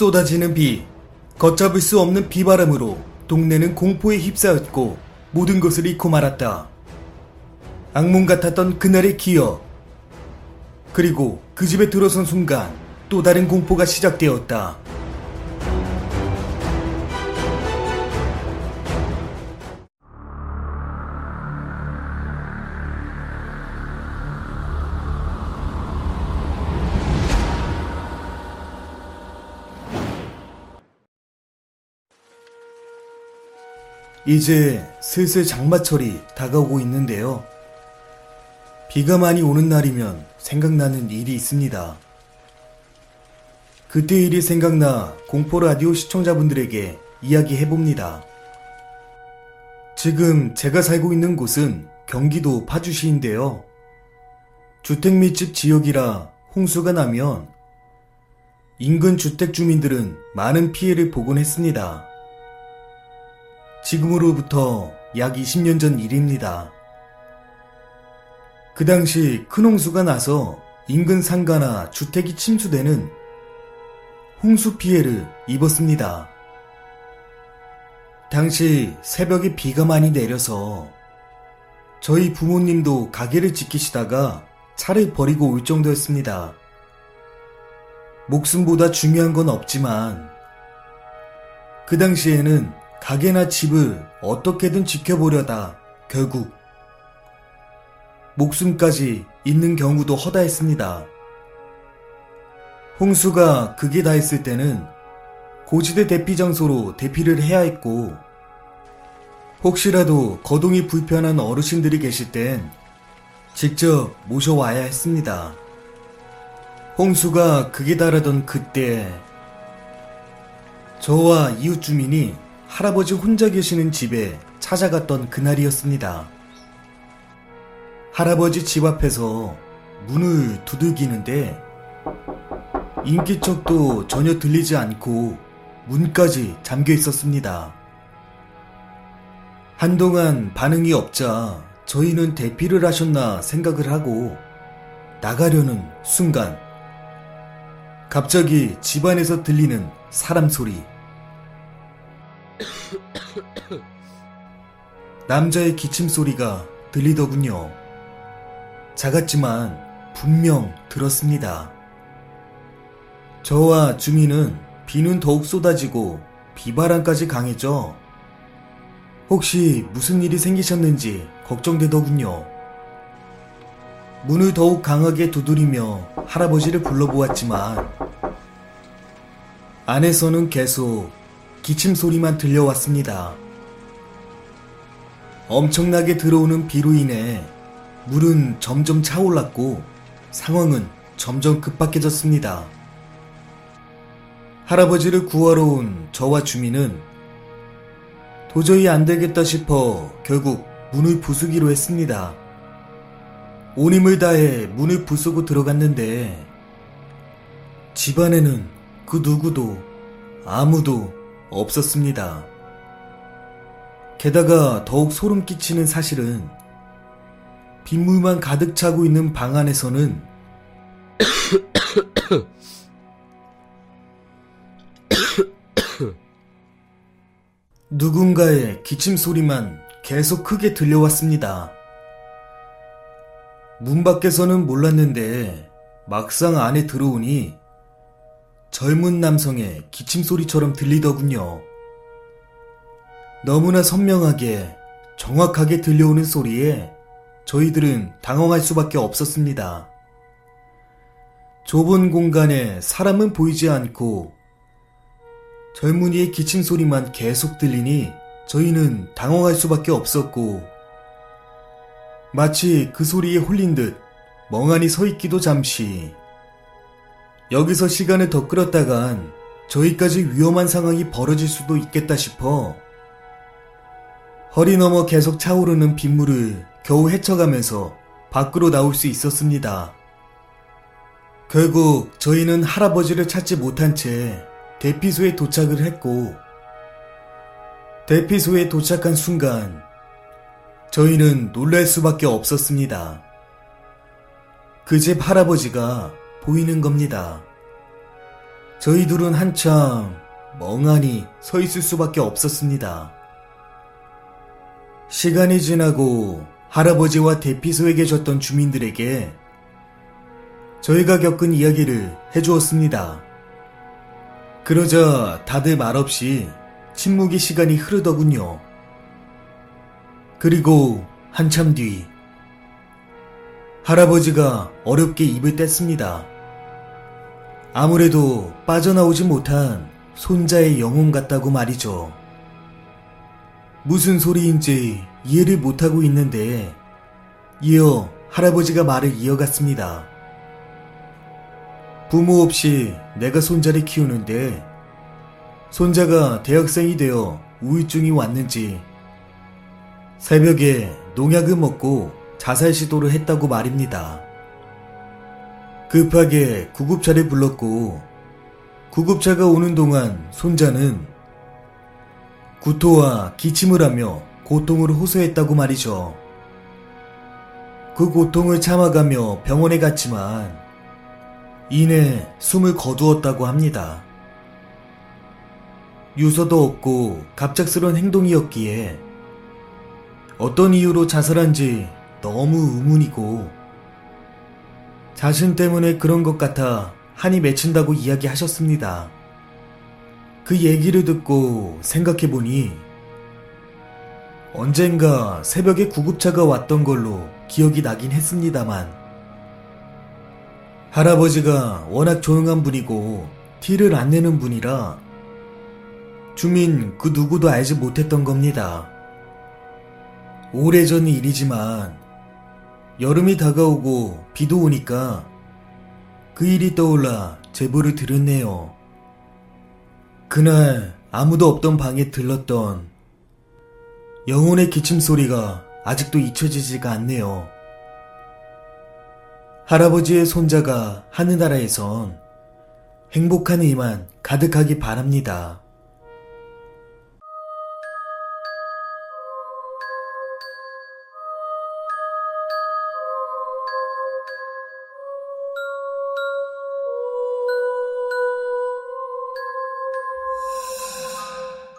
쏟아지는 비, 걷잡을 수 없는 비바람으로 동네는 공포에 휩싸였고 모든 것을 잃고 말았다. 악몽 같았던 그날의 기억. 그리고 그 집에 들어선 순간 또 다른 공포가 시작되었다. 이제 슬슬 장마철이 다가오고 있는데요. 비가 많이 오는 날이면 생각나는 일이 있습니다. 그때 일이 생각나 공포 라디오 시청자분들에게 이야기해봅니다. 지금 제가 살고 있는 곳은 경기도 파주시인데요. 주택 밀집 지역이라 홍수가 나면 인근 주택 주민들은 많은 피해를 보곤 했습니다. 지금으로부터 약 20년 전 일입니다. 그 당시 큰 홍수가 나서 인근 상가나 주택이 침수되는 홍수 피해를 입었습니다. 당시 새벽에 비가 많이 내려서 저희 부모님도 가게를 지키시다가 차를 버리고 올 정도였습니다. 목숨보다 중요한 건 없지만 그 당시에는 가게나 집을 어떻게든 지켜보려다 결국 목숨까지 잃는 경우도 허다했습니다. 홍수가 극에 다했을 때는 고지대 대피 장소로 대피를 해야 했고 혹시라도 거동이 불편한 어르신들이 계실 땐 직접 모셔와야 했습니다. 홍수가 극에 달하던 그때 저와 이웃 주민이 할아버지 혼자 계시는 집에 찾아갔던 그날이었습니다. 할아버지 집 앞에서 문을 두들기는데 인기척도 전혀 들리지 않고 문까지 잠겨 있었습니다. 한동안 반응이 없자 저희는 대피를 하셨나 생각을 하고 나가려는 순간 갑자기 집안에서 들리는 사람 소리 남자의 기침 소리가 들리더군요. 작았지만 분명 들었습니다. 저와 주민은 비는 더욱 쏟아지고 비바람까지 강해져 혹시 무슨 일이 생기셨는지 걱정되더군요. 문을 더욱 강하게 두드리며 할아버지를 불러보았지만 안에서는 계속 기침 소리만 들려왔습니다. 엄청나게 들어오는 비로 인해 물은 점점 차올랐고 상황은 점점 급박해졌습니다. 할아버지를 구하러 온 저와 주민은 도저히 안 되겠다 싶어 결국 문을 부수기로 했습니다. 온 힘을 다해 문을 부수고 들어갔는데 집안에는 그 누구도 아무도 없었습니다. 게다가 더욱 소름 끼치는 사실은 빗물만 가득 차고 있는 방 안에서는 누군가의 기침 소리만 계속 크게 들려왔습니다. 문 밖에서는 몰랐는데 막상 안에 들어오니 젊은 남성의 기침 소리처럼 들리더군요. 너무나 선명하게 정확하게 들려오는 소리에 저희들은 당황할 수밖에 없었습니다. 좁은 공간에 사람은 보이지 않고 젊은이의 기침 소리만 계속 들리니 저희는 당황할 수밖에 없었고 마치 그 소리에 홀린 듯 멍하니 서 있기도 잠시 여기서 시간을 더 끌었다간 저희까지 위험한 상황이 벌어질 수도 있겠다 싶어 허리 넘어 계속 차오르는 빗물을 겨우 헤쳐가면서 밖으로 나올 수 있었습니다. 결국 저희는 할아버지를 찾지 못한 채 대피소에 도착을 했고 대피소에 도착한 순간 저희는 놀랄 수밖에 없었습니다. 그 집 할아버지가 보이는 겁니다. 저희 둘은 한참 멍하니 서 있을 수밖에 없었습니다. 시간이 지나고 할아버지와 대피소에 계셨던 주민들에게 저희가 겪은 이야기를 해주었습니다. 그러자 다들 말없이 침묵의 시간이 흐르더군요. 그리고 한참 뒤 할아버지가 어렵게 입을 뗐습니다. 아무래도 빠져나오지 못한 손자의 영혼 같다고 말이죠. 무슨 소리인지 이해를 못하고 있는데 이어 할아버지가 말을 이어갔습니다. 부모 없이 내가 손자를 키우는데 손자가 대학생이 되어 우울증이 왔는지 새벽에 농약을 먹고 자살 시도를 했다고 말입니다. 급하게 구급차를 불렀고 구급차가 오는 동안 손자는 구토와 기침을 하며 고통을 호소했다고 말이죠. 그 고통을 참아가며 병원에 갔지만 이내 숨을 거두었다고 합니다. 유서도 없고 갑작스런 행동이었기에 어떤 이유로 자살한지 너무 의문이고 자신 때문에 그런 것 같아 한이 맺힌다고 이야기하셨습니다. 그 얘기를 듣고 생각해보니 언젠가 새벽에 구급차가 왔던 걸로 기억이 나긴 했습니다만 할아버지가 워낙 조용한 분이고 티를 안 내는 분이라 주민 그 누구도 알지 못했던 겁니다. 오래전 일이지만 여름이 다가오고 비도 오니까 그 일이 떠올라 제보를 들었네요. 그날 아무도 없던 방에 들렀던 영혼의 기침 소리가 아직도 잊혀지지가 않네요. 할아버지의 손자가 하늘나라에선 행복한 일만 가득하기 바랍니다.